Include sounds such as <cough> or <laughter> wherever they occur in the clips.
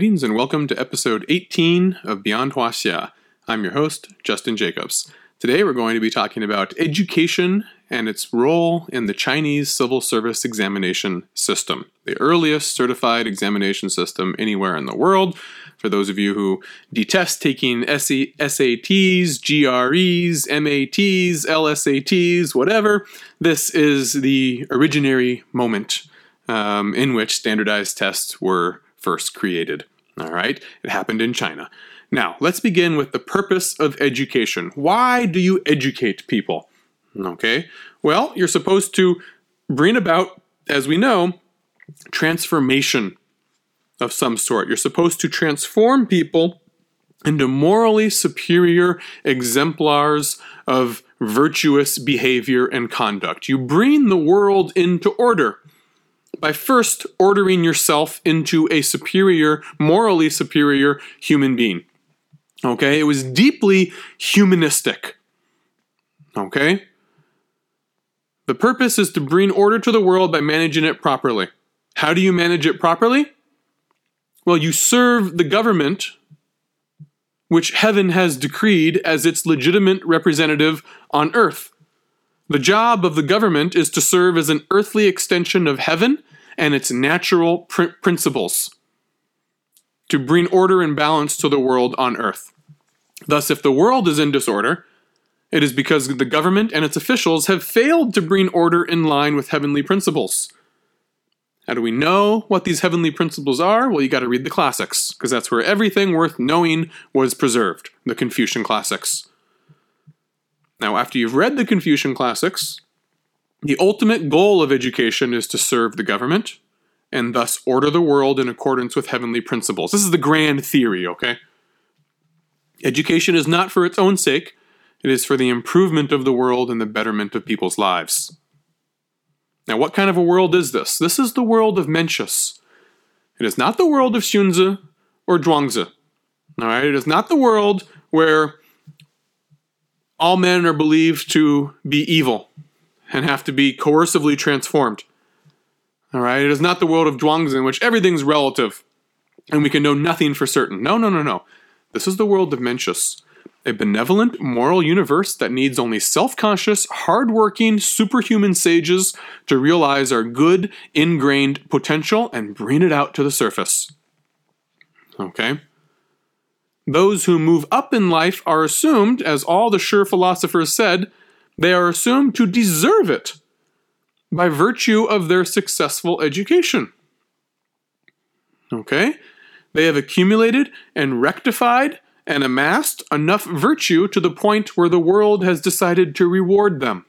Greetings and welcome to episode 18 of Beyond Huaxia. I'm your host, Justin Jacobs. Today we're going to be talking about education and its role in the Chinese civil service examination system, the earliest certified examination system anywhere in the world. For those of you who detest taking SATs, GREs, MATs, LSATs, whatever, this is the originary moment um, in which standardized tests were first created. All right, it happened in China. Now, let's begin with the purpose of education. Why do you educate people? Okay, well, you're supposed to bring about, as we know, transformation of some sort. You're supposed to transform people into morally superior exemplars of virtuous behavior and conduct. You bring the world into order by first ordering yourself into a superior, morally superior human being. Okay? It was deeply humanistic. Okay? The purpose is to bring order to the world by managing it properly. How do you manage it properly? Well, you serve the government, which heaven has decreed as its legitimate representative on earth. The job of the government is to serve as an earthly extension of heaven and its natural pr- principles, to bring order and balance to the world on earth. Thus, if the world is in disorder, it is because the government and its officials have failed to bring order in line with heavenly principles. How do we know what these heavenly principles are? Well, you got to read the classics, because that's where everything worth knowing was preserved the Confucian classics. Now, after you've read the Confucian classics, the ultimate goal of education is to serve the government and thus order the world in accordance with heavenly principles. This is the grand theory, okay? Education is not for its own sake, it is for the improvement of the world and the betterment of people's lives. Now, what kind of a world is this? This is the world of Mencius. It is not the world of Xunzi or Zhuangzi. All right, it is not the world where all men are believed to be evil and have to be coercively transformed. All right, it is not the world of Zhuangzi in which everything's relative and we can know nothing for certain. No, no, no, no. This is the world of Mencius, a benevolent, moral universe that needs only self conscious, hard-working, superhuman sages to realize our good, ingrained potential and bring it out to the surface. Okay? Those who move up in life are assumed, as all the sure philosophers said, they are assumed to deserve it by virtue of their successful education. Okay? They have accumulated and rectified and amassed enough virtue to the point where the world has decided to reward them.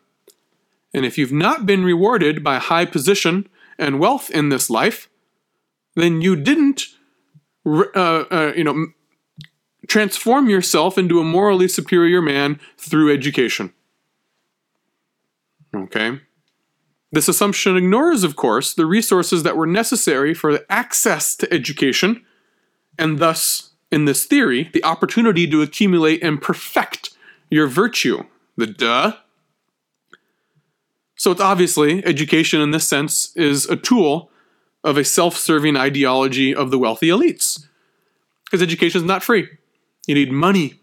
And if you've not been rewarded by high position and wealth in this life, then you didn't, uh, uh, you know, transform yourself into a morally superior man through education. Okay? This assumption ignores, of course, the resources that were necessary for access to education, and thus, in this theory, the opportunity to accumulate and perfect your virtue. The duh. So it's obviously, education in this sense is a tool of a self serving ideology of the wealthy elites. Because education is not free. You need money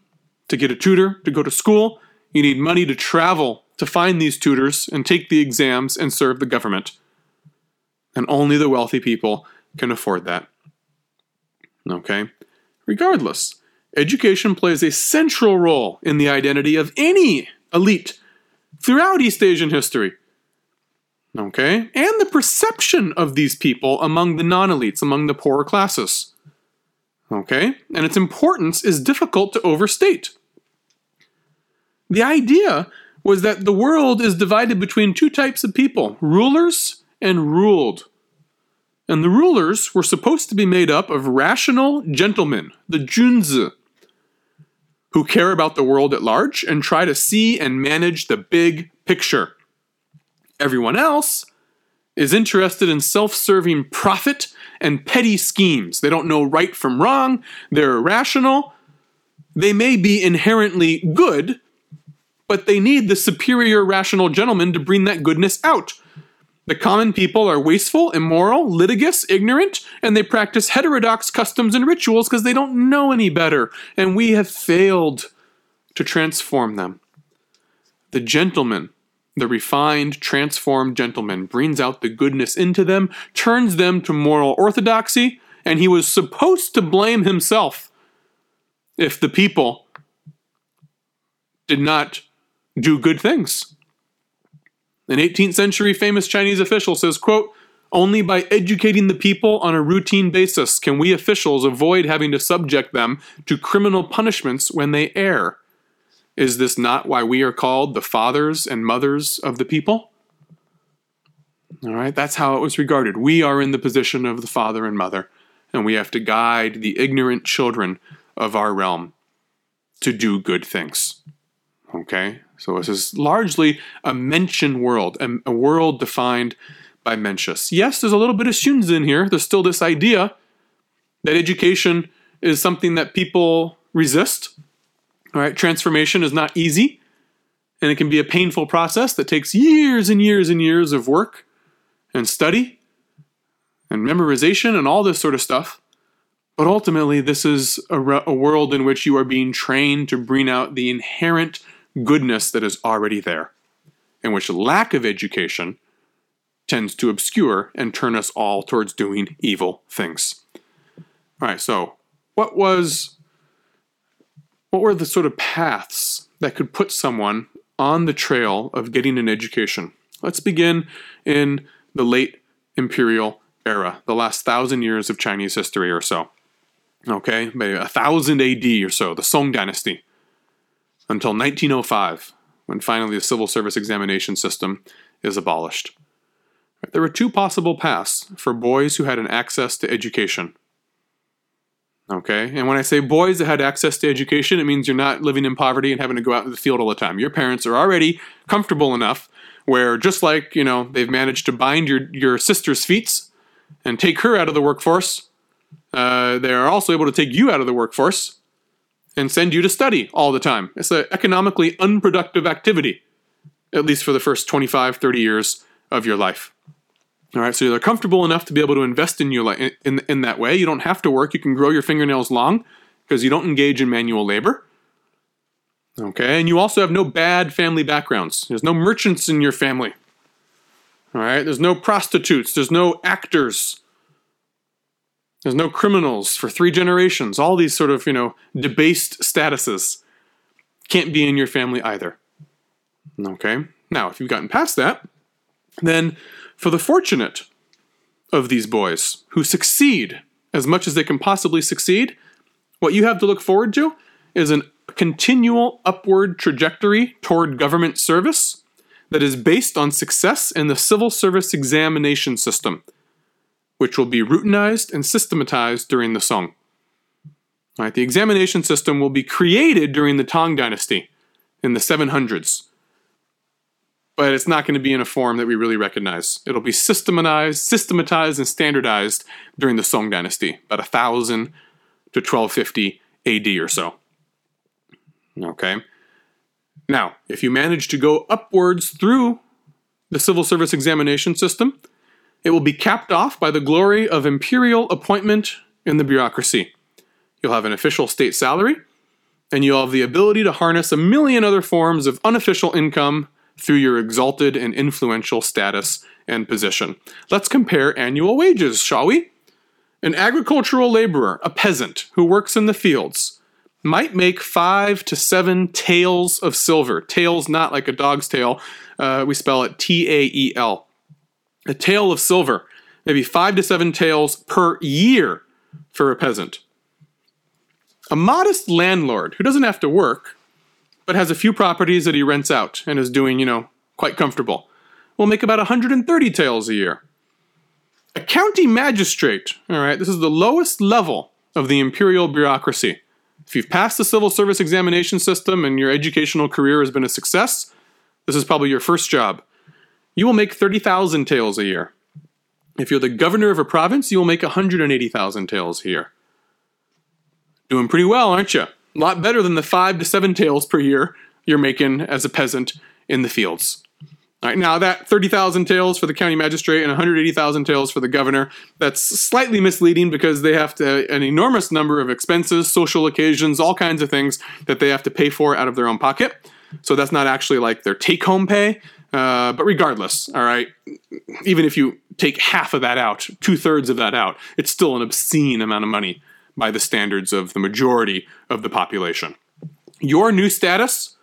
to get a tutor, to go to school. You need money to travel to find these tutors and take the exams and serve the government. And only the wealthy people can afford that. Okay? Regardless, education plays a central role in the identity of any elite throughout East Asian history. Okay? And the perception of these people among the non elites, among the poorer classes. Okay? And its importance is difficult to overstate. The idea was that the world is divided between two types of people rulers and ruled. And the rulers were supposed to be made up of rational gentlemen, the Junzi, who care about the world at large and try to see and manage the big picture. Everyone else is interested in self serving profit and petty schemes. They don't know right from wrong, they're irrational. They may be inherently good, but they need the superior rational gentleman to bring that goodness out. The common people are wasteful, immoral, litigious, ignorant, and they practice heterodox customs and rituals because they don't know any better, and we have failed to transform them. The gentleman, the refined, transformed gentleman, brings out the goodness into them, turns them to moral orthodoxy, and he was supposed to blame himself if the people did not do good things. An 18th century famous Chinese official says, quote, only by educating the people on a routine basis can we officials avoid having to subject them to criminal punishments when they err. Is this not why we are called the fathers and mothers of the people? All right, that's how it was regarded. We are in the position of the father and mother, and we have to guide the ignorant children of our realm to do good things. Okay? So this is largely a Mencian world, a, a world defined by Mencius. Yes, there's a little bit of Xunzi in here. There's still this idea that education is something that people resist. All right, transformation is not easy, and it can be a painful process that takes years and years and years of work and study and memorization and all this sort of stuff. But ultimately, this is a, re- a world in which you are being trained to bring out the inherent goodness that is already there, in which lack of education tends to obscure and turn us all towards doing evil things. All right, so what was what were the sort of paths that could put someone on the trail of getting an education? Let's begin in the late imperial era, the last thousand years of Chinese history or so. Okay, maybe a thousand AD or so, the Song Dynasty until 1905, when finally the civil service examination system is abolished. There were two possible paths for boys who had an access to education. Okay, and when I say boys that had access to education, it means you're not living in poverty and having to go out in the field all the time. Your parents are already comfortable enough where just like, you know, they've managed to bind your, your sister's feet and take her out of the workforce, uh, they are also able to take you out of the workforce and send you to study all the time. It's an economically unproductive activity, at least for the first 25, 30 years of your life. All right, so they're comfortable enough to be able to invest in your life in, in that way. You don't have to work. You can grow your fingernails long because you don't engage in manual labor. Okay, and you also have no bad family backgrounds. There's no merchants in your family. All right, there's no prostitutes, there's no actors, there's no criminals for three generations. All these sort of, you know, debased statuses can't be in your family either. Okay? Now, if you've gotten past that, then for the fortunate of these boys who succeed as much as they can possibly succeed, what you have to look forward to is a continual upward trajectory toward government service that is based on success in the civil service examination system which will be routinized and systematized during the Song. Right, the examination system will be created during the Tang Dynasty in the 700s, but it's not going to be in a form that we really recognize. It'll be systematized, systematized and standardized during the Song Dynasty, about 1000 to 1250 AD or so. Okay. Now, if you manage to go upwards through the civil service examination system, it will be capped off by the glory of imperial appointment in the bureaucracy. You'll have an official state salary, and you'll have the ability to harness a million other forms of unofficial income through your exalted and influential status and position. Let's compare annual wages, shall we? An agricultural laborer, a peasant who works in the fields, might make five to seven taels of silver. Tails, not like a dog's tail. Uh, we spell it T A E L a tael of silver, maybe five to seven taels per year for a peasant. A modest landlord who doesn't have to work, but has a few properties that he rents out and is doing, you know, quite comfortable, will make about 130 taels a year. A county magistrate, all right, this is the lowest level of the imperial bureaucracy. If you've passed the civil service examination system and your educational career has been a success, this is probably your first job you will make 30,000 taels a year. If you're the governor of a province, you will make 180,000 taels a year. Doing pretty well, aren't you? A lot better than the five to seven taels per year you're making as a peasant in the fields. All right, now that 30,000 taels for the county magistrate and 180,000 taels for the governor, that's slightly misleading because they have to an enormous number of expenses, social occasions, all kinds of things that they have to pay for out of their own pocket. So that's not actually like their take home pay. Uh, but regardless, all right, even if you take half of that out, two thirds of that out, it's still an obscene amount of money by the standards of the majority of the population. Your new status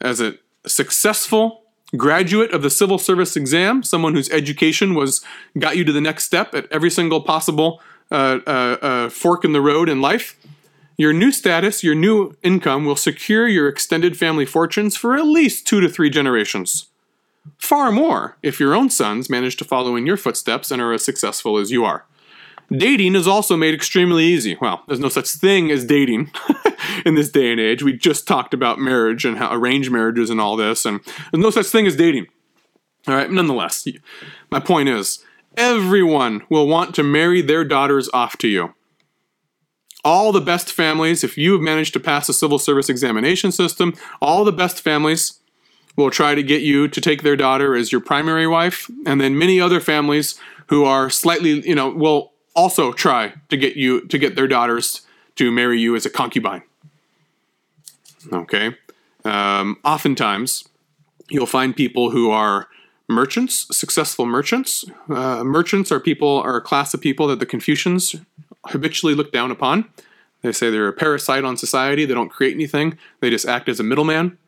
as a successful graduate of the civil service exam, someone whose education was got you to the next step at every single possible uh, uh, uh, fork in the road in life. Your new status, your new income will secure your extended family fortunes for at least two to three generations. Far more if your own sons manage to follow in your footsteps and are as successful as you are. Dating is also made extremely easy. Well, there's no such thing as dating <laughs> in this day and age. We just talked about marriage and how arranged marriages and all this, and there's no such thing as dating. All right, nonetheless, my point is everyone will want to marry their daughters off to you. All the best families, if you have managed to pass the civil service examination system, all the best families will try to get you to take their daughter as your primary wife, and then many other families who are slightly, you know, will also try to get you to get their daughters to marry you as a concubine. Okay. Um, oftentimes, you'll find people who are merchants, successful merchants. Uh, merchants are people are a class of people that the Confucians habitually look down upon. They say they're a parasite on society. They don't create anything. They just act as a middleman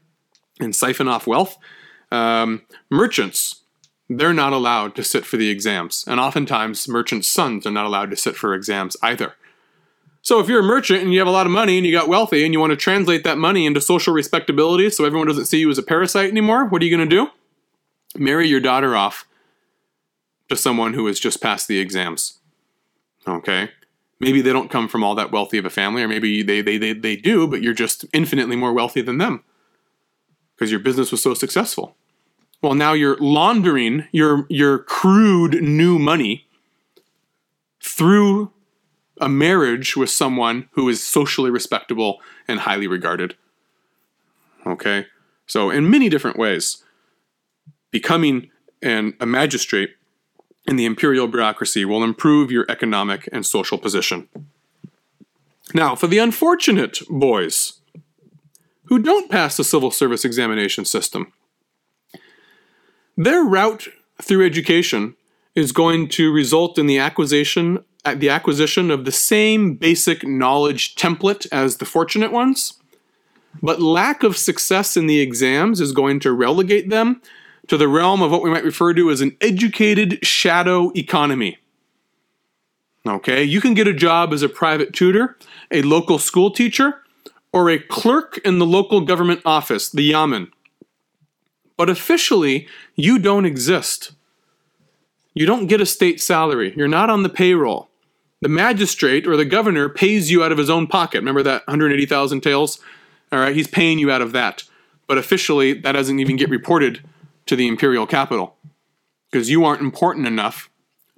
and siphon off wealth. Um, merchants, they're not allowed to sit for the exams, and oftentimes merchants' sons are not allowed to sit for exams either. So if you're a merchant and you have a lot of money and you got wealthy and you want to translate that money into social respectability so everyone doesn't see you as a parasite anymore, what are you going to do? Marry your daughter off to someone who has just passed the exams. Okay? Maybe they don't come from all that wealthy of a family, or maybe they, they, they, they do, but you're just infinitely more wealthy than them because your business was so successful. Well, now you're laundering your, your crude new money through a marriage with someone who is socially respectable and highly regarded. Okay? So, in many different ways, becoming an, a magistrate in the imperial bureaucracy will improve your economic and social position. Now, for the unfortunate boys who don't pass the civil service examination system, their route through education is going to result in the acquisition uh, the acquisition of the same basic knowledge template as the fortunate ones, but lack of success in the exams is going to relegate them to the realm of what we might refer to as an educated shadow economy. Okay, you can get a job as a private tutor, a local school teacher, or a clerk in the local government office, the yamen. But officially, you don't exist. You don't get a state salary. You're not on the payroll. The magistrate or the governor pays you out of his own pocket. Remember that 180,000 taels? All right, he's paying you out of that. But officially, that doesn't even get reported to the imperial capital because you aren't important enough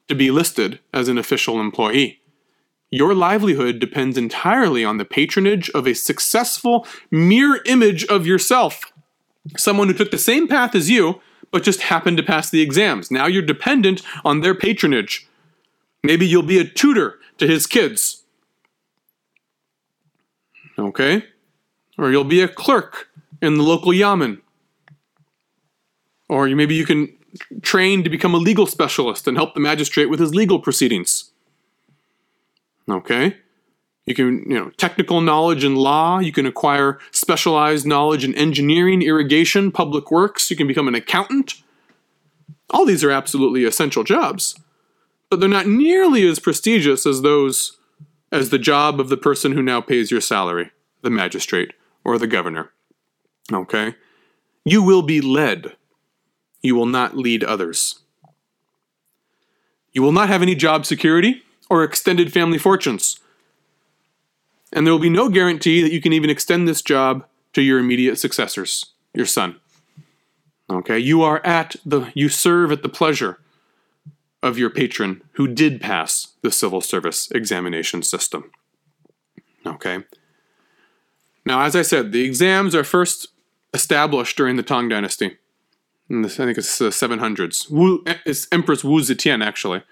to be listed as an official employee. Your livelihood depends entirely on the patronage of a successful mirror image of yourself. Someone who took the same path as you but just happened to pass the exams. Now you're dependent on their patronage. Maybe you'll be a tutor to his kids. Okay? Or you'll be a clerk in the local yamen. Or maybe you can train to become a legal specialist and help the magistrate with his legal proceedings. Okay? You can, you know, technical knowledge in law. You can acquire specialized knowledge in engineering, irrigation, public works. You can become an accountant. All these are absolutely essential jobs, but they're not nearly as prestigious as those as the job of the person who now pays your salary, the magistrate or the governor. Okay? You will be led. You will not lead others. You will not have any job security or extended family fortunes and there will be no guarantee that you can even extend this job to your immediate successors, your son. Okay, you are at the you serve at the pleasure of your patron who did pass the civil service examination system. Okay. Now, as I said, the exams are first established during the Tang Dynasty. I think it's the 700s. Wu, it's Empress Wu Zetian, actually,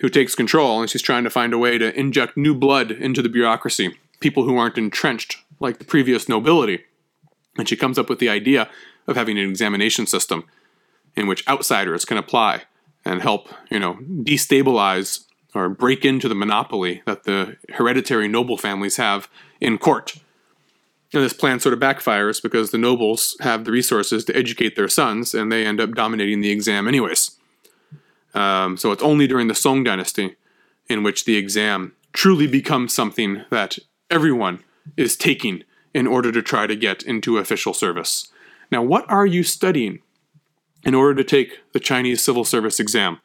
who takes control, and she's trying to find a way to inject new blood into the bureaucracy, people who aren't entrenched like the previous nobility. And she comes up with the idea of having an examination system in which outsiders can apply and help, you know, destabilize or break into the monopoly that the hereditary noble families have in court. And this plan sort of backfires because the nobles have the resources to educate their sons and they end up dominating the exam anyways. Um, so it's only during the Song dynasty in which the exam truly becomes something that everyone is taking in order to try to get into official service. Now, what are you studying in order to take the Chinese civil service exam?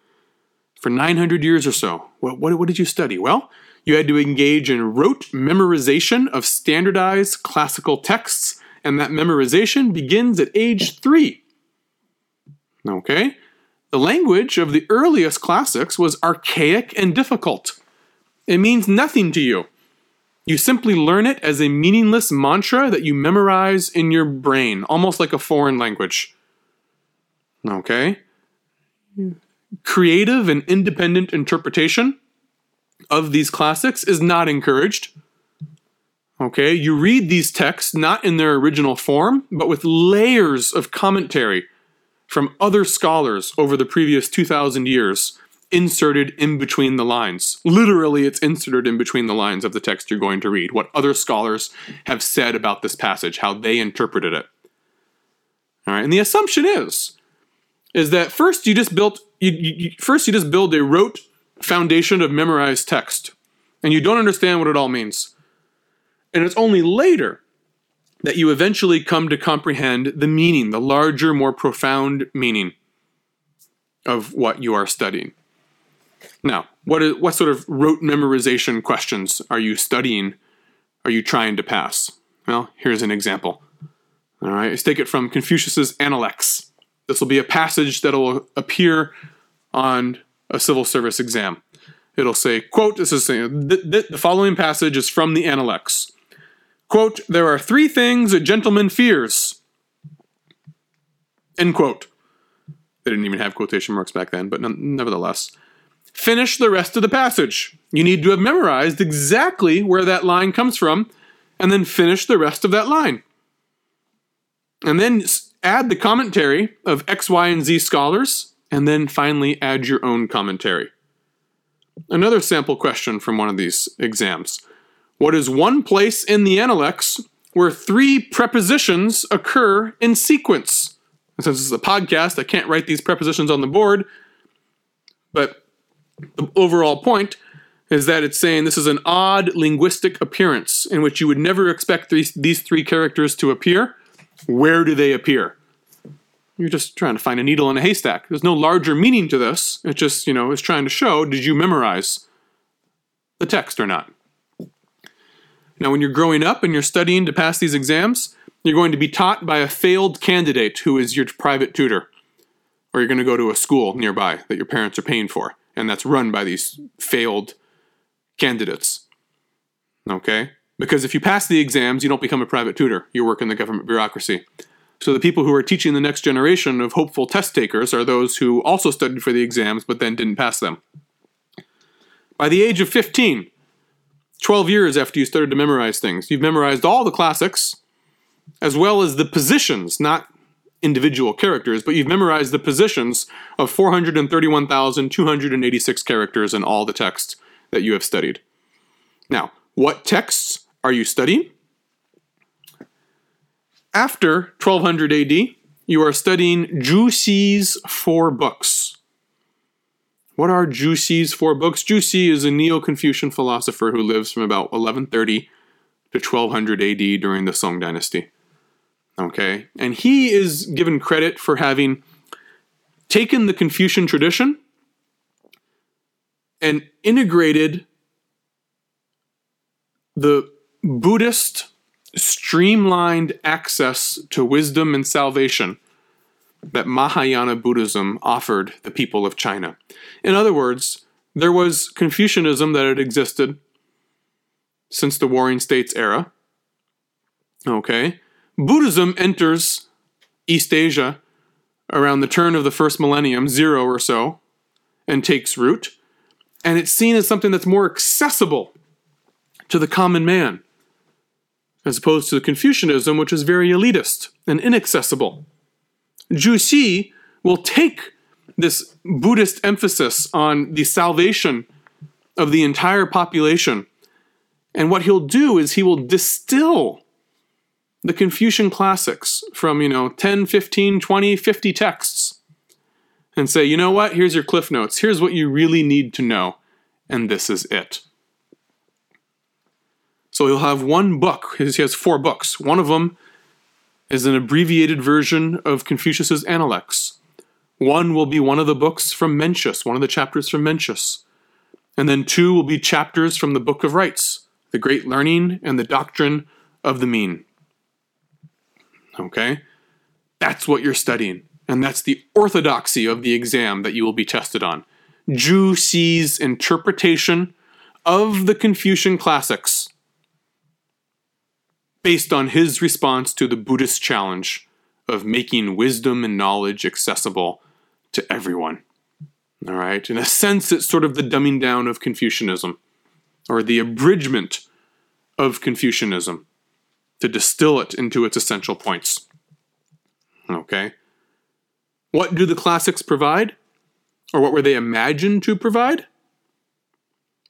For 900 years or so, what, what, what did you study? Well, you had to engage in rote memorization of standardized classical texts, and that memorization begins at age three. Okay? The language of the earliest classics was archaic and difficult. It means nothing to you. You simply learn it as a meaningless mantra that you memorize in your brain, almost like a foreign language. Okay? Creative and independent interpretation of these classics is not encouraged. Okay? You read these texts not in their original form, but with layers of commentary from other scholars over the previous 2,000 years inserted in between the lines. Literally, it's inserted in between the lines of the text you're going to read, what other scholars have said about this passage, how they interpreted it. All right, and the assumption is is that first you just built you, you, first you just build a rote foundation of memorized text, and you don't understand what it all means. And it's only later that you eventually come to comprehend the meaning, the larger, more profound meaning of what you are studying. Now, what, is, what sort of rote memorization questions are you studying? Are you trying to pass? Well, here's an example. All right, let's take it from Confucius's Analects. This will be a passage that will appear on a civil service exam. It'll say, quote, this is the following passage is from the Analects. Quote, there are three things a gentleman fears. End quote. They didn't even have quotation marks back then, but nevertheless. Finish the rest of the passage. You need to have memorized exactly where that line comes from, and then finish the rest of that line. And then add the commentary of X, Y, and Z scholars, and then finally add your own commentary. Another sample question from one of these exams. What is one place in the Analects where three prepositions occur in sequence? And since this is a podcast, I can't write these prepositions on the board, but the overall point is that it's saying this is an odd linguistic appearance in which you would never expect these, these three characters to appear. Where do they appear? You're just trying to find a needle in a haystack. There's no larger meaning to this. It just, you know, is trying to show did you memorize the text or not? Now, when you're growing up and you're studying to pass these exams, you're going to be taught by a failed candidate who is your private tutor. Or you're going to go to a school nearby that your parents are paying for and that's run by these failed candidates. Okay? Because if you pass the exams, you don't become a private tutor. You work in the government bureaucracy. So the people who are teaching the next generation of hopeful test takers are those who also studied for the exams but then didn't pass them. By the age of 15, 12 years after you started to memorize things, you've memorized all the classics as well as the positions, not individual characters, but you've memorized the positions of 431,286 characters in all the texts that you have studied. Now, what texts are you studying? After 1200 AD, you are studying Xi's four books. What are Xi's four books? Xi is a Neo Confucian philosopher who lives from about 1130 to 1200 AD during the Song dynasty. Okay? And he is given credit for having taken the Confucian tradition and integrated the Buddhist streamlined access to wisdom and salvation that Mahayana Buddhism offered the people of China. In other words, there was Confucianism that had existed since the Warring States era. Okay. Buddhism enters East Asia around the turn of the first millennium, zero or so, and takes root. And it's seen as something that's more accessible to the common man, as opposed to Confucianism, which is very elitist and inaccessible. Zhu Xi will take this Buddhist emphasis on the salvation of the entire population. And what he'll do is he will distill the Confucian classics from, you know, 10, 15, 20, 50 texts and say, you know what, here's your cliff notes. Here's what you really need to know. And this is it. So he'll have one book. He has four books. One of them is an abbreviated version of Confucius's Analects. One will be one of the books from Mencius, one of the chapters from Mencius. And then two will be chapters from the Book of Rites, the Great Learning and the Doctrine of the Mean. Okay? That's what you're studying. And that's the orthodoxy of the exam that you will be tested on. Zhu Xi's interpretation of the Confucian classics based on his response to the Buddhist challenge of making wisdom and knowledge accessible to everyone. All right. In a sense, it's sort of the dumbing down of Confucianism or the abridgment of Confucianism to distill it into its essential points. Okay. What do the classics provide? Or what were they imagined to provide?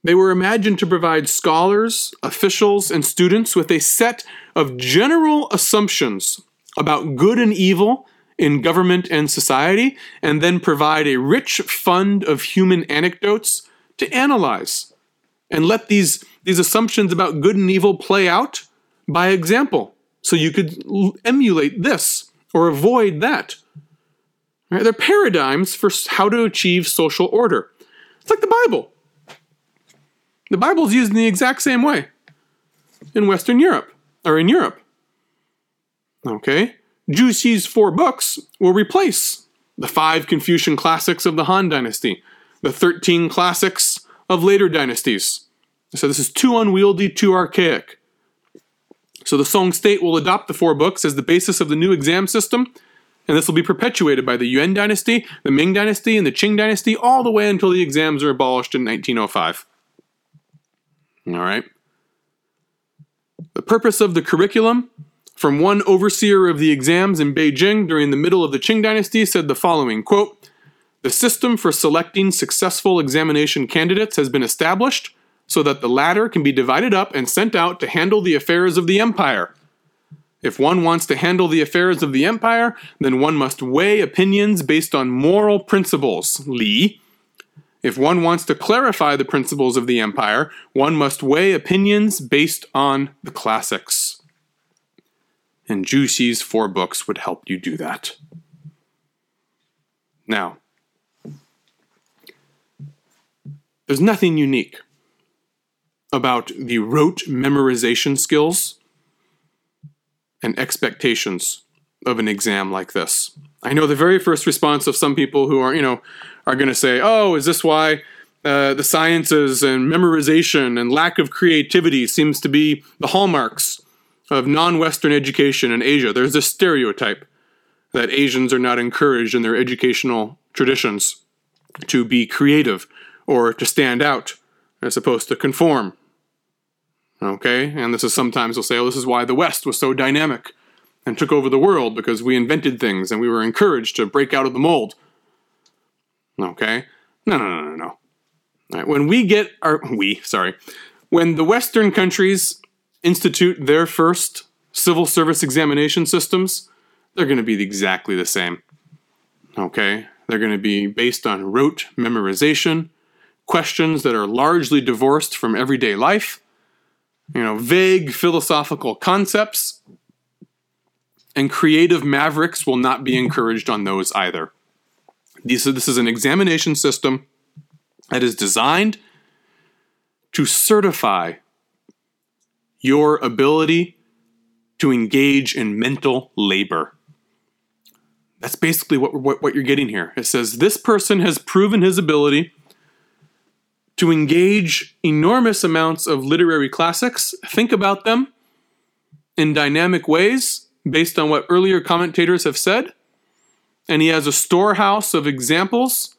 They were imagined to provide scholars, officials, and students with a set of general assumptions about good and evil in government and society, and then provide a rich fund of human anecdotes to analyze and let these, these assumptions about good and evil play out by example. So you could emulate this or avoid that. Right? They're paradigms for how to achieve social order. It's like the Bible. The Bible is used in the exact same way in Western Europe or in Europe. Okay? Zhu Xi's four books will replace the five Confucian classics of the Han Dynasty, the 13 classics of later dynasties. So this is too unwieldy, too archaic. So the Song state will adopt the four books as the basis of the new exam system, and this will be perpetuated by the Yuan dynasty, the Ming dynasty, and the Qing dynasty all the way until the exams are abolished in 1905. All right. The purpose of the curriculum from one overseer of the exams in Beijing during the middle of the Qing dynasty said the following quote, The system for selecting successful examination candidates has been established so that the latter can be divided up and sent out to handle the affairs of the empire. If one wants to handle the affairs of the empire, then one must weigh opinions based on moral principles, Li. If one wants to clarify the principles of the empire, one must weigh opinions based on the classics and Xi's four books would help you do that. Now, there's nothing unique about the rote memorization skills and expectations of an exam like this. I know the very first response of some people who are, you know, are going to say, "Oh, is this why uh, the sciences and memorization and lack of creativity seems to be the hallmarks of non Western education in Asia, there's this stereotype that Asians are not encouraged in their educational traditions to be creative or to stand out as opposed to conform. Okay? And this is sometimes they'll say, oh, this is why the West was so dynamic and took over the world because we invented things and we were encouraged to break out of the mold. Okay? No, no, no, no, no. When we get our, <laughs> we, sorry, when the Western countries institute their first civil service examination systems, they're going to be exactly the same. Okay? They're going to be based on rote memorization, questions that are largely divorced from everyday life, you know, vague philosophical concepts, and creative mavericks will not be encouraged on those either. This is an examination system that is designed to certify your ability to engage in mental labor. That's basically what, what, what, you're getting here. It says this person has proven his ability to engage enormous amounts of literary classics, think about them in dynamic ways based on what earlier commentators have said, and he has a storehouse of examples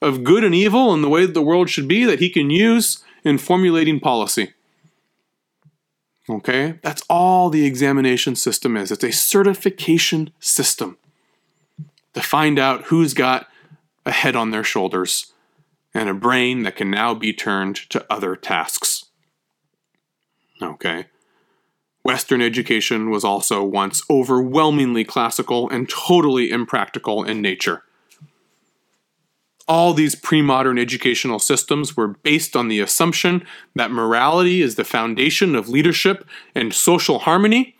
of good and evil and the way that the world should be that he can use in formulating policy. Okay? That's all the examination system is. It's a certification system to find out who's got a head on their shoulders and a brain that can now be turned to other tasks. Okay? Western education was also once overwhelmingly classical and totally impractical in nature. All these pre modern educational systems were based on the assumption that morality is the foundation of leadership and social harmony.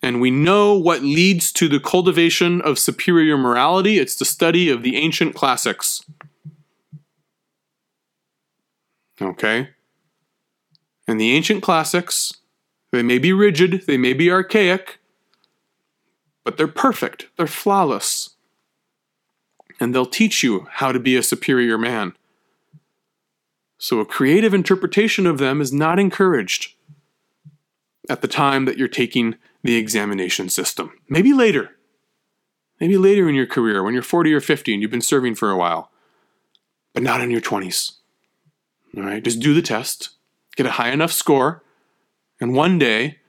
And we know what leads to the cultivation of superior morality. It's the study of the ancient classics. Okay? And the ancient classics, they may be rigid, they may be archaic, but they're perfect, they're flawless and they'll teach you how to be a superior man. So, a creative interpretation of them is not encouraged at the time that you're taking the examination system. Maybe later. Maybe later in your career, when you're 40 or 50 and you've been serving for a while, but not in your 20s. All right, just do the test, get a high enough score, and one day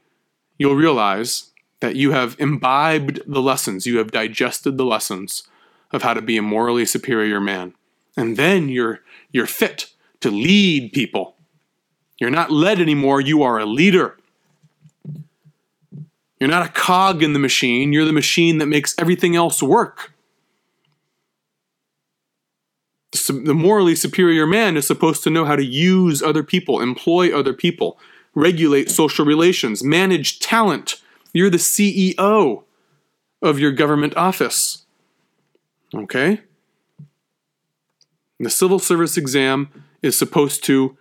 you'll realize that you have imbibed the lessons, you have digested the lessons of how to be a morally superior man. And then you're you're fit to lead people. You're not led anymore, you are a leader. You're not a cog in the machine, you're the machine that makes everything else work. The morally superior man is supposed to know how to use other people, employ other people, regulate social relations, manage talent. You're the CEO of your government office. Okay? The civil service exam is supposed to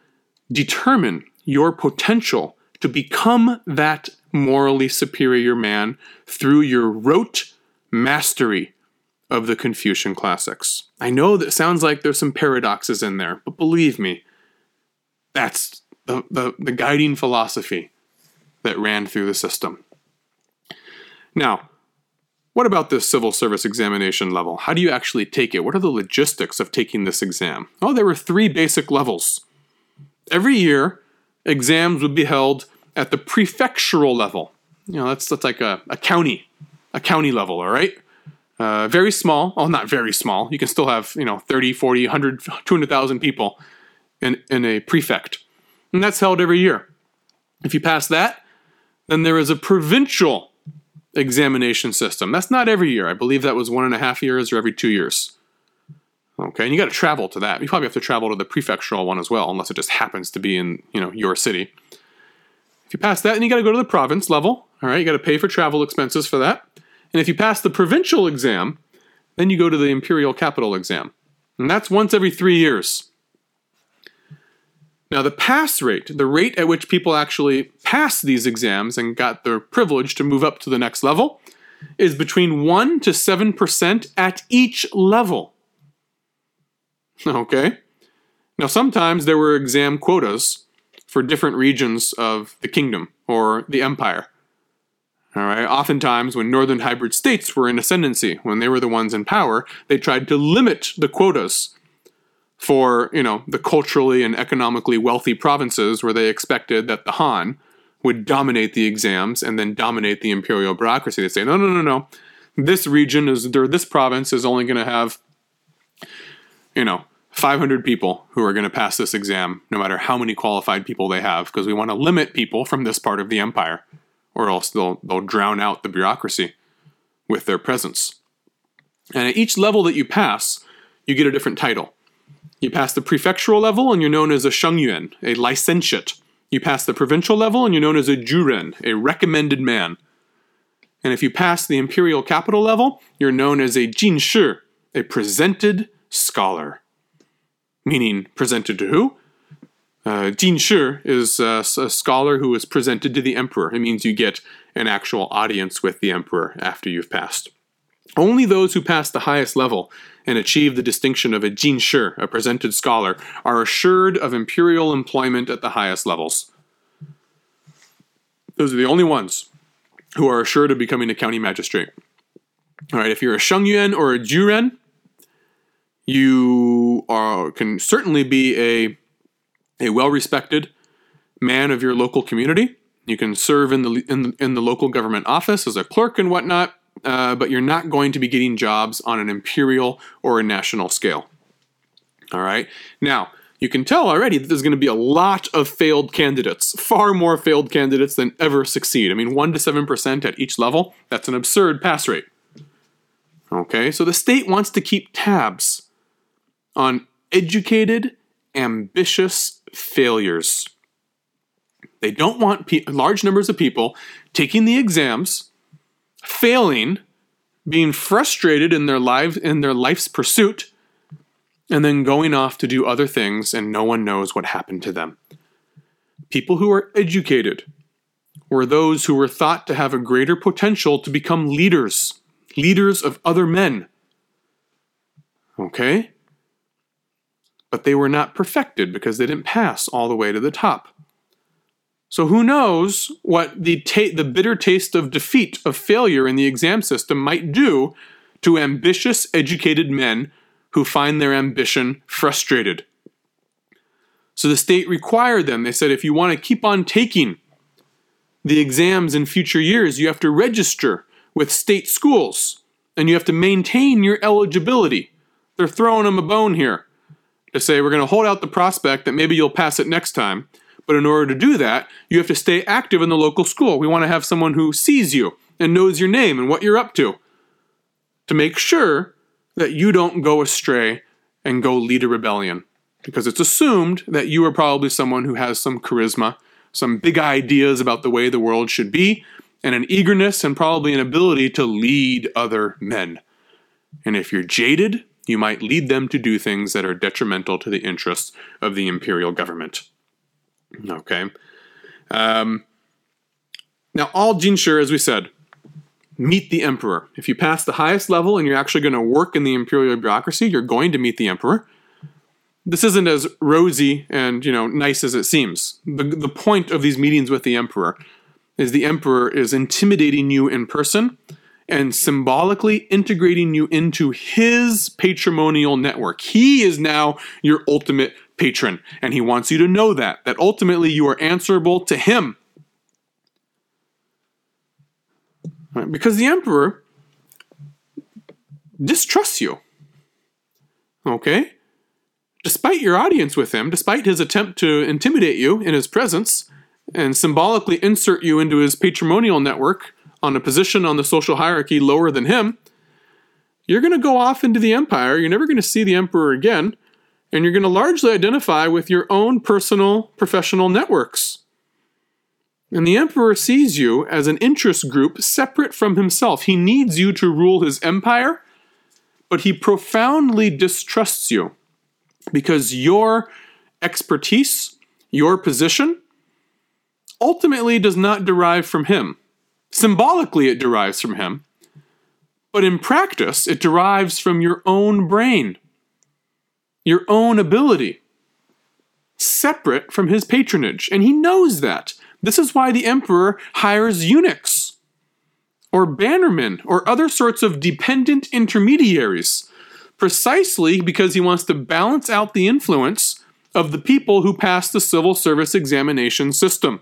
determine your potential to become that morally superior man through your rote mastery of the Confucian classics. I know that sounds like there's some paradoxes in there, but believe me, that's the, the, the guiding philosophy that ran through the system. Now, what about this civil service examination level? How do you actually take it? What are the logistics of taking this exam? Oh, there were three basic levels. Every year, exams would be held at the prefectural level. You know, that's, that's like a, a county, a county level, all right? Uh, very small, well, not very small. You can still have, you know, 30, 40, 100, 200,000 people in, in a prefect. And that's held every year. If you pass that, then there is a provincial examination system. That's not every year. I believe that was one and a half years or every two years. Okay, and you got to travel to that. You probably have to travel to the prefectural one as well, unless it just happens to be in you know your city. If you pass that, then you got to go to the province level. All right, you got to pay for travel expenses for that. And if you pass the provincial exam, then you go to the imperial capital exam, and that's once every three years. Now, the pass rate, the rate at which people actually passed these exams and got their privilege to move up to the next level, is between 1 to 7% at each level. <laughs> Okay? Now, sometimes there were exam quotas for different regions of the kingdom or the empire. All right. Oftentimes, when northern hybrid states were in ascendancy, when they were the ones in power, they tried to limit the quotas for you know the culturally and economically wealthy provinces where they expected that the Han would dominate the exams and then dominate the imperial bureaucracy. They say, no, no, no, no. This region is this province is only going to have you know 500 people who are going to pass this exam, no matter how many qualified people they have, because we want to limit people from this part of the empire, or else they'll they'll drown out the bureaucracy with their presence. And at each level that you pass, you get a different title. You pass the prefectural level and you're known as a shengyuan, a licentiate. You pass the provincial level and you're known as a juren, a recommended man. And if you pass the imperial capital level, you're known as a jinshi, a presented scholar. Meaning, presented to who? Uh, jinshi is a, a scholar who is presented to the emperor. It means you get an actual audience with the emperor after you've passed. Only those who pass the highest level and achieve the distinction of a jinshi, a presented scholar, are assured of imperial employment at the highest levels. Those are the only ones who are assured of becoming a county magistrate. All right, if you're a Shengyuan or a Juren, you are can certainly be a a well-respected man of your local community. You can serve in the in in the local government office as a clerk and whatnot, uh, but you're not going to be getting jobs on an imperial or a national scale. All right. Now you can tell already that there's going to be a lot of failed candidates, far more failed candidates than ever succeed. I mean, one to seven percent at each level. That's an absurd pass rate. Okay, so the state wants to keep tabs on educated, ambitious failures. They don't want pe- large numbers of people taking the exams, failing, being frustrated in their life in their life's pursuit, and then going off to do other things and no one knows what happened to them. People who are educated were those who were thought to have a greater potential to become leaders, leaders of other men. Okay? But they were not perfected because they didn't pass all the way to the top. So who knows what the ta- the bitter taste of defeat, of failure in the exam system might do to ambitious, educated men who find their ambition frustrated. So the state required them. They said if you want to keep on taking the exams in future years, you have to register with state schools and you have to maintain your eligibility. They're throwing them a bone here to say we're going to hold out the prospect that maybe you'll pass it next time but in order to do that, you have to stay active in the local school. We want to have someone who sees you and knows your name and what you're up to to make sure that you don't go astray and go lead a rebellion. Because it's assumed that you are probably someone who has some charisma, some big ideas about the way the world should be, and an eagerness and probably an ability to lead other men. And if you're jaded, you might lead them to do things that are detrimental to the interests of the imperial government. Okay. Um, now, all Jinshi, as we said, meet the emperor. If you pass the highest level and you're actually going to work in the imperial bureaucracy, you're going to meet the emperor. This isn't as rosy and you know nice as it seems. The, the point of these meetings with the emperor is the emperor is intimidating you in person and symbolically integrating you into his patrimonial network. He is now your ultimate patron, and he wants you to know that, that ultimately you are answerable to him. Right? Because the emperor distrusts you. Okay? Despite your audience with him, despite his attempt to intimidate you in his presence and symbolically insert you into his patrimonial network on a position on the social hierarchy lower than him, you're going to go off into the empire. You're never going to see the emperor again and you're going to largely identify with your own personal professional networks. And the emperor sees you as an interest group separate from himself. He needs you to rule his empire, but he profoundly distrusts you because your expertise, your position, ultimately does not derive from him. Symbolically, it derives from him, but in practice, it derives from your own brain your own ability, separate from his patronage. And he knows that. This is why the emperor hires eunuchs or bannermen or other sorts of dependent intermediaries, precisely because he wants to balance out the influence of the people who pass the civil service examination system.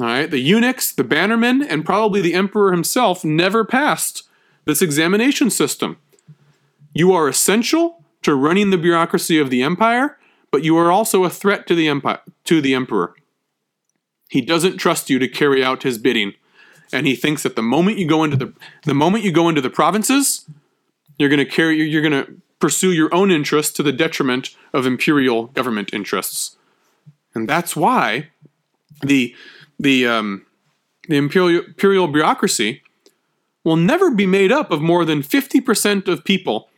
All right, the eunuchs, the bannermen, and probably the emperor himself never passed this examination system. You are essential to running the bureaucracy of the empire, but you are also a threat to the empire to the emperor. He doesn't trust you to carry out his bidding, and he thinks that the moment you go into the the moment you go into the provinces, you're going to carry you're going to pursue your own interests to the detriment of imperial government interests, and that's why the the um, the imperial imperial bureaucracy will never be made up of more than 50% of people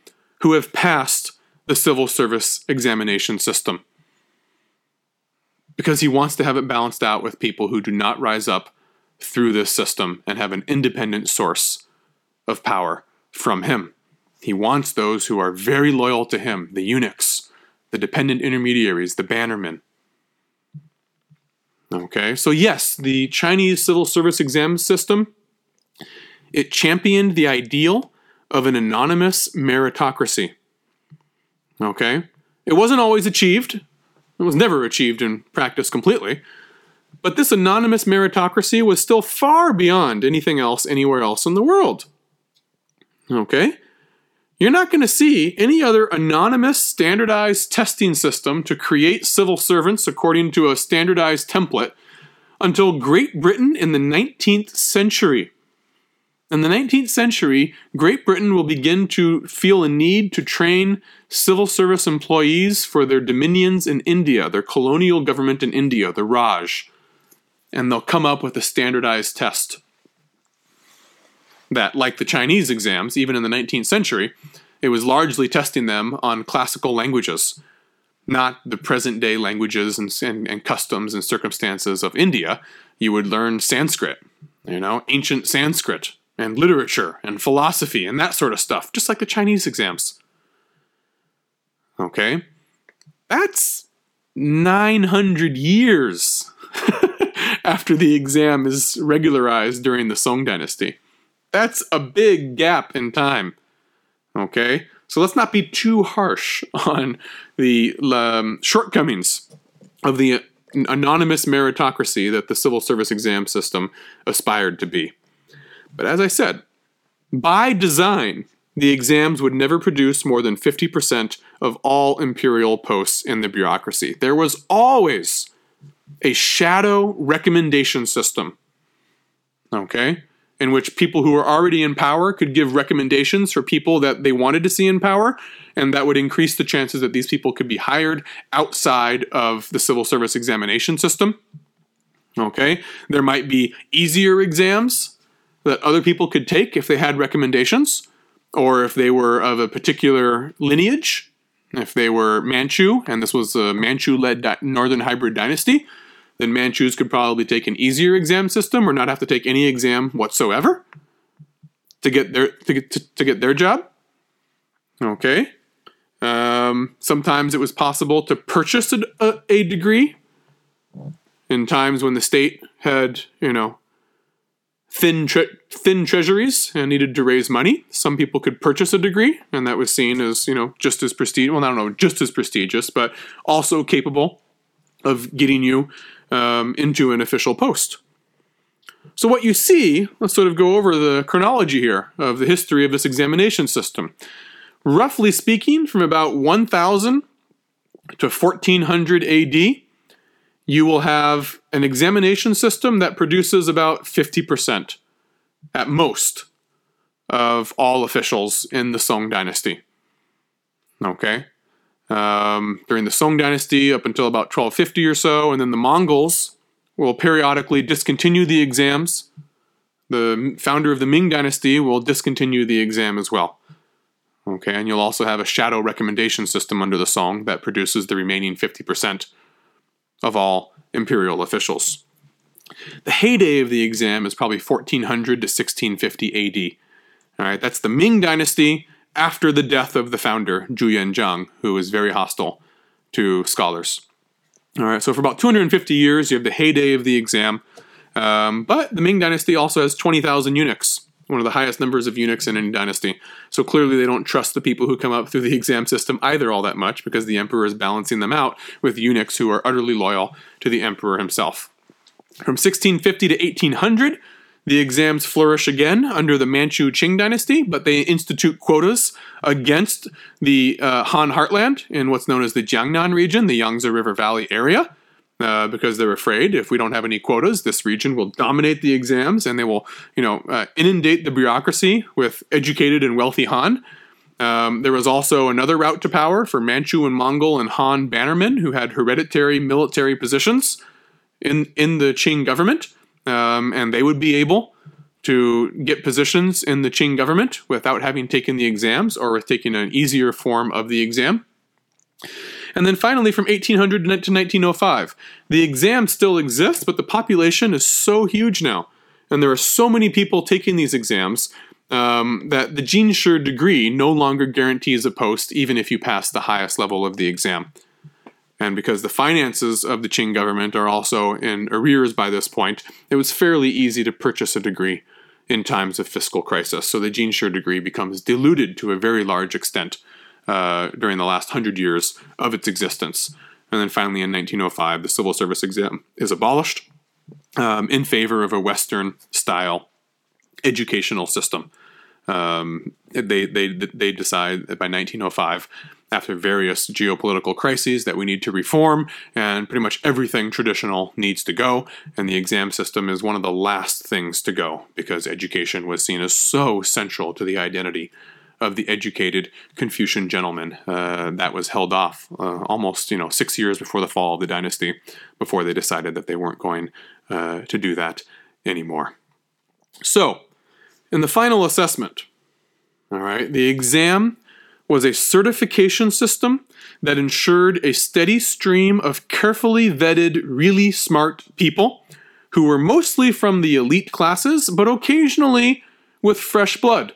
who have passed the civil service examination system because he wants to have it balanced out with people who do not rise up through this system and have an independent source of power from him. He wants those who are very loyal to him, the eunuchs, the dependent intermediaries, the bannermen. Okay, so yes, the Chinese civil service exam system it championed the ideal of an anonymous meritocracy. Okay? It wasn't always achieved, it was never achieved in practice completely. But this anonymous meritocracy was still far beyond anything else anywhere else in the world. Okay? You're not going to see any other anonymous standardized testing system to create civil servants according to a standardized template until Great Britain in the 19th century. In the 19th century, Great Britain will begin to feel a need to train civil service employees for their dominions in India, their colonial government in India, the Raj. And they'll come up with a standardized test that, like the Chinese exams, even in the 19th century, it was largely testing them on classical languages, not the present day languages and, and, and customs and circumstances of India. You would learn Sanskrit, you know, ancient Sanskrit and literature and philosophy and that sort of stuff, just like the Chinese exams. Okay? That's 900 years <laughs> after the exam is regularized during the Song Dynasty. That's a big gap in time. Okay? So let's not be too harsh on the um, shortcomings of the anonymous meritocracy that the civil service exam system aspired to be. But as I said, by design, the exams would never produce more than 50% of all imperial posts in the bureaucracy. There was always a shadow recommendation system, okay, in which people who were already in power could give recommendations for people that they wanted to see in power, and that would increase the chances that these people could be hired outside of the civil service examination system. Okay, there might be easier exams that other people could take if they had recommendations, or if they were of a particular lineage, if they were Manchu, and this was a Manchu led di- northern hybrid dynasty, then Manchus could probably take an easier exam system or not have to take any exam whatsoever to get their to get to, to get their job. Okay. Um, sometimes it was possible to purchase a, a, a degree in times when the state had, you know, thin tre- thin treasuries and needed to raise money. Some people could purchase a degree, and that was seen as you know just as prestigious. Well, I don't know, just as prestigious, but also capable of getting you um, into an official post. So what you see, let's sort of go over the chronology here of the history of this examination system. Roughly speaking, from about 1000 to 1400 AD, you will have an examination system that produces about 50% at most of all officials in the Song dynasty. Okay? Um, during the Song dynasty up until about 1250 or so, and then the Mongols will periodically discontinue the exams. The founder of the Ming dynasty will discontinue the exam as well. Okay, and you'll also have a shadow recommendation system under the Song that produces the remaining 50% of all imperial officials. The heyday of the exam is probably 1400 to 1650 AD. All right, that's the Ming Dynasty after the death of the founder, Zhu Yuanzhang, who was very hostile to scholars. All right, so for about 250 years, you have the heyday of the exam. Um, but the Ming Dynasty also has 20,000 eunuchs one of the highest numbers of eunuchs in any dynasty. So clearly, they don't trust the people who come up through the <laughs> exam system either all that much because the emperor is balancing them out with eunuchs who are utterly loyal to the emperor himself. From 1650 to 1800, the exams flourish again under the Manchu Qing dynasty, but they institute quotas against the uh, Han heartland in what's known as the Jiangnan region, the Yangtze River Valley area uh, because they're afraid if we don't have any quotas, this region will dominate the exams and they will, you know, uh, inundate the bureaucracy with educated and wealthy Han. Um, there was also another route to power for Manchu and Mongol and Han bannermen who had hereditary military positions in in the Qing government, um, and they would be able to get positions in the Qing government without having taken the exams or with taking an easier form of the exam. And then finally, from 1800 to 1905, the exam still exists, but the population is so huge now, and there are so many people taking these exams um, that the Jinshi degree no longer guarantees a post, even if you pass the highest level of the exam. And because the finances of the Qing government are also in arrears by this point, it was fairly easy to purchase a degree in times of fiscal crisis. So the Jinshi degree becomes diluted to a very large extent uh, during the last hundred years of its existence. And then finally, in 1905, the civil service exam is abolished um, in favor of a Western style educational system. Um, they, they, they decide that by 1905, after various geopolitical crises, that we need to reform, and pretty much everything traditional needs to go. And the exam system is one of the last things to go because education was seen as so central to the identity of the educated Confucian gentleman. Uh, that was held off uh, almost, you know, six years before the fall of the dynasty, before they decided that they weren't going uh, to do that anymore. So, in the final assessment, all right, the exam was a certification system that ensured a steady stream of carefully vetted, really smart people who were mostly from the elite classes, but occasionally with fresh blood.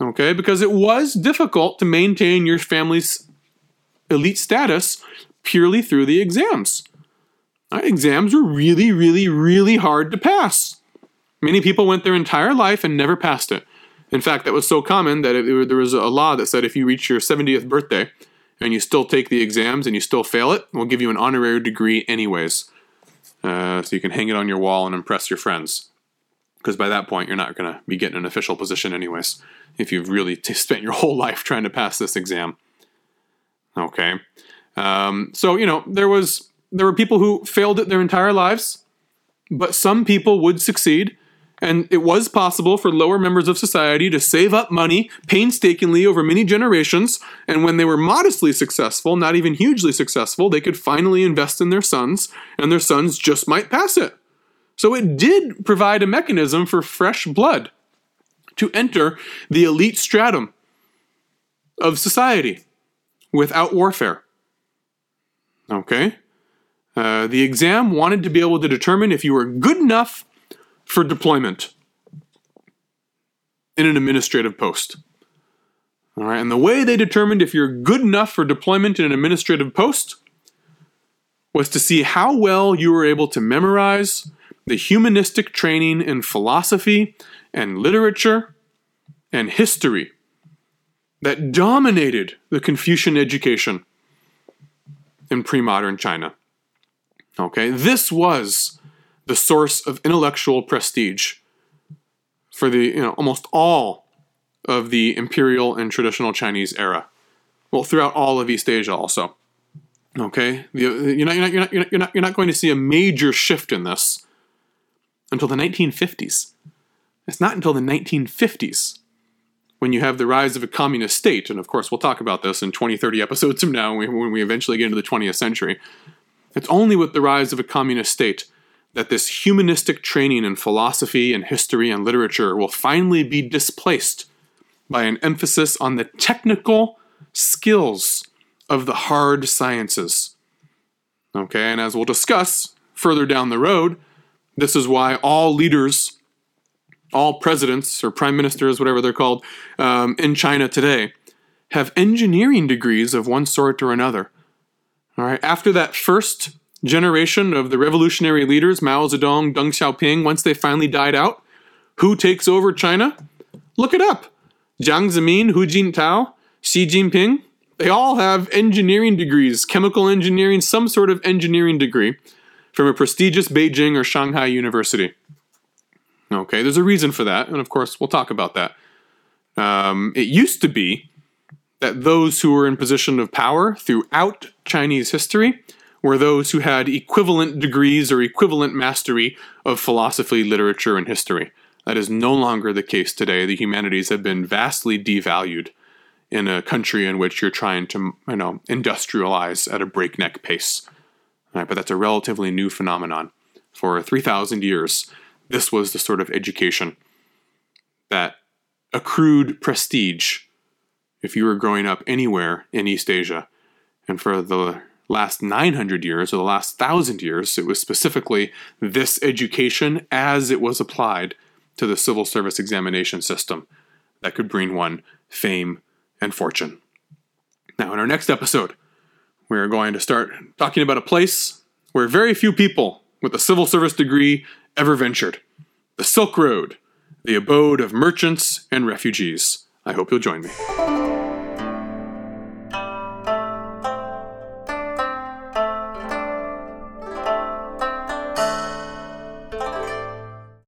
Okay, because it was difficult to maintain your family's elite status purely through the exams. Right, exams were really, really, really hard to pass. Many people went their entire life and never passed it. In fact, that was so common that it, there was a law that said if you reach your 70th birthday and you still take the exams and you still fail it, we'll give you an honorary degree anyways. Uh, so you can hang it on your wall and impress your friends. Because by that point, you're not going to be getting an official position anyways if you've really t- spent your <laughs> whole life trying to pass this exam. Okay. Um, so, you know, there was there were people who failed it their entire lives, but some people would succeed and it was possible for lower members of society to save up money painstakingly over many generations, and when they were modestly successful, not even hugely successful, they could finally invest in their sons, and their sons just might pass it. So it did provide a mechanism for fresh blood to enter the elite stratum of society without warfare. Okay? Uh, the exam wanted to be able to determine if you were good enough for deployment in an administrative post. All right, and the way they determined if you're good enough for deployment in an administrative post was to see how well you were able to memorize the humanistic training in philosophy and literature and history that dominated the Confucian education in pre modern China. Okay, this was the source of intellectual prestige for the you know almost all of the imperial and traditional Chinese era. Well, throughout all of East Asia, also. Okay, you're not, you're not, you're not, you're not, you're not going to see a major shift in this until the 1950s. It's not until the 1950s when you have the rise of a communist state, and of course, we'll talk about this in 20, 30 episodes from now when we eventually get into the 20th century. It's only with the rise of a communist state that this humanistic training in philosophy and history and literature will finally be displaced by an emphasis on the technical skills of the hard sciences. Okay, and as we'll discuss further down the road, this is why all leaders, all presidents or prime ministers, whatever they're called, um, in China today have engineering degrees of one sort or another. All right, after that first generation of the revolutionary leaders, Mao Zedong, Deng Xiaoping, once they finally died out, who takes over China? Look it up. Jiang Zemin, Hu Jintao, Xi Jinping, they all have engineering degrees, chemical engineering, some sort of engineering degree from a prestigious Beijing or Shanghai university. Okay, there's a reason for that, and of course, we'll talk about that. Um, it used to be that those who were in position of power throughout Chinese history were those who had equivalent degrees or equivalent mastery of philosophy, literature, and history. That is no longer the case today. The humanities have been vastly devalued in a country in which you're trying to, you know, industrialize at a breakneck pace. Right, but that's a relatively new phenomenon. For 3,000 years, this was the sort of education that accrued prestige if you were growing up anywhere in East Asia. And for the last 900 years or the last 1,000 years, it was specifically this education as it was applied to the civil service examination system that could bring one fame and fortune. Now, in our next episode, we're going to start talking about a place where very few people with a civil service degree ever ventured the Silk Road, the abode of merchants and refugees. I hope you'll join me.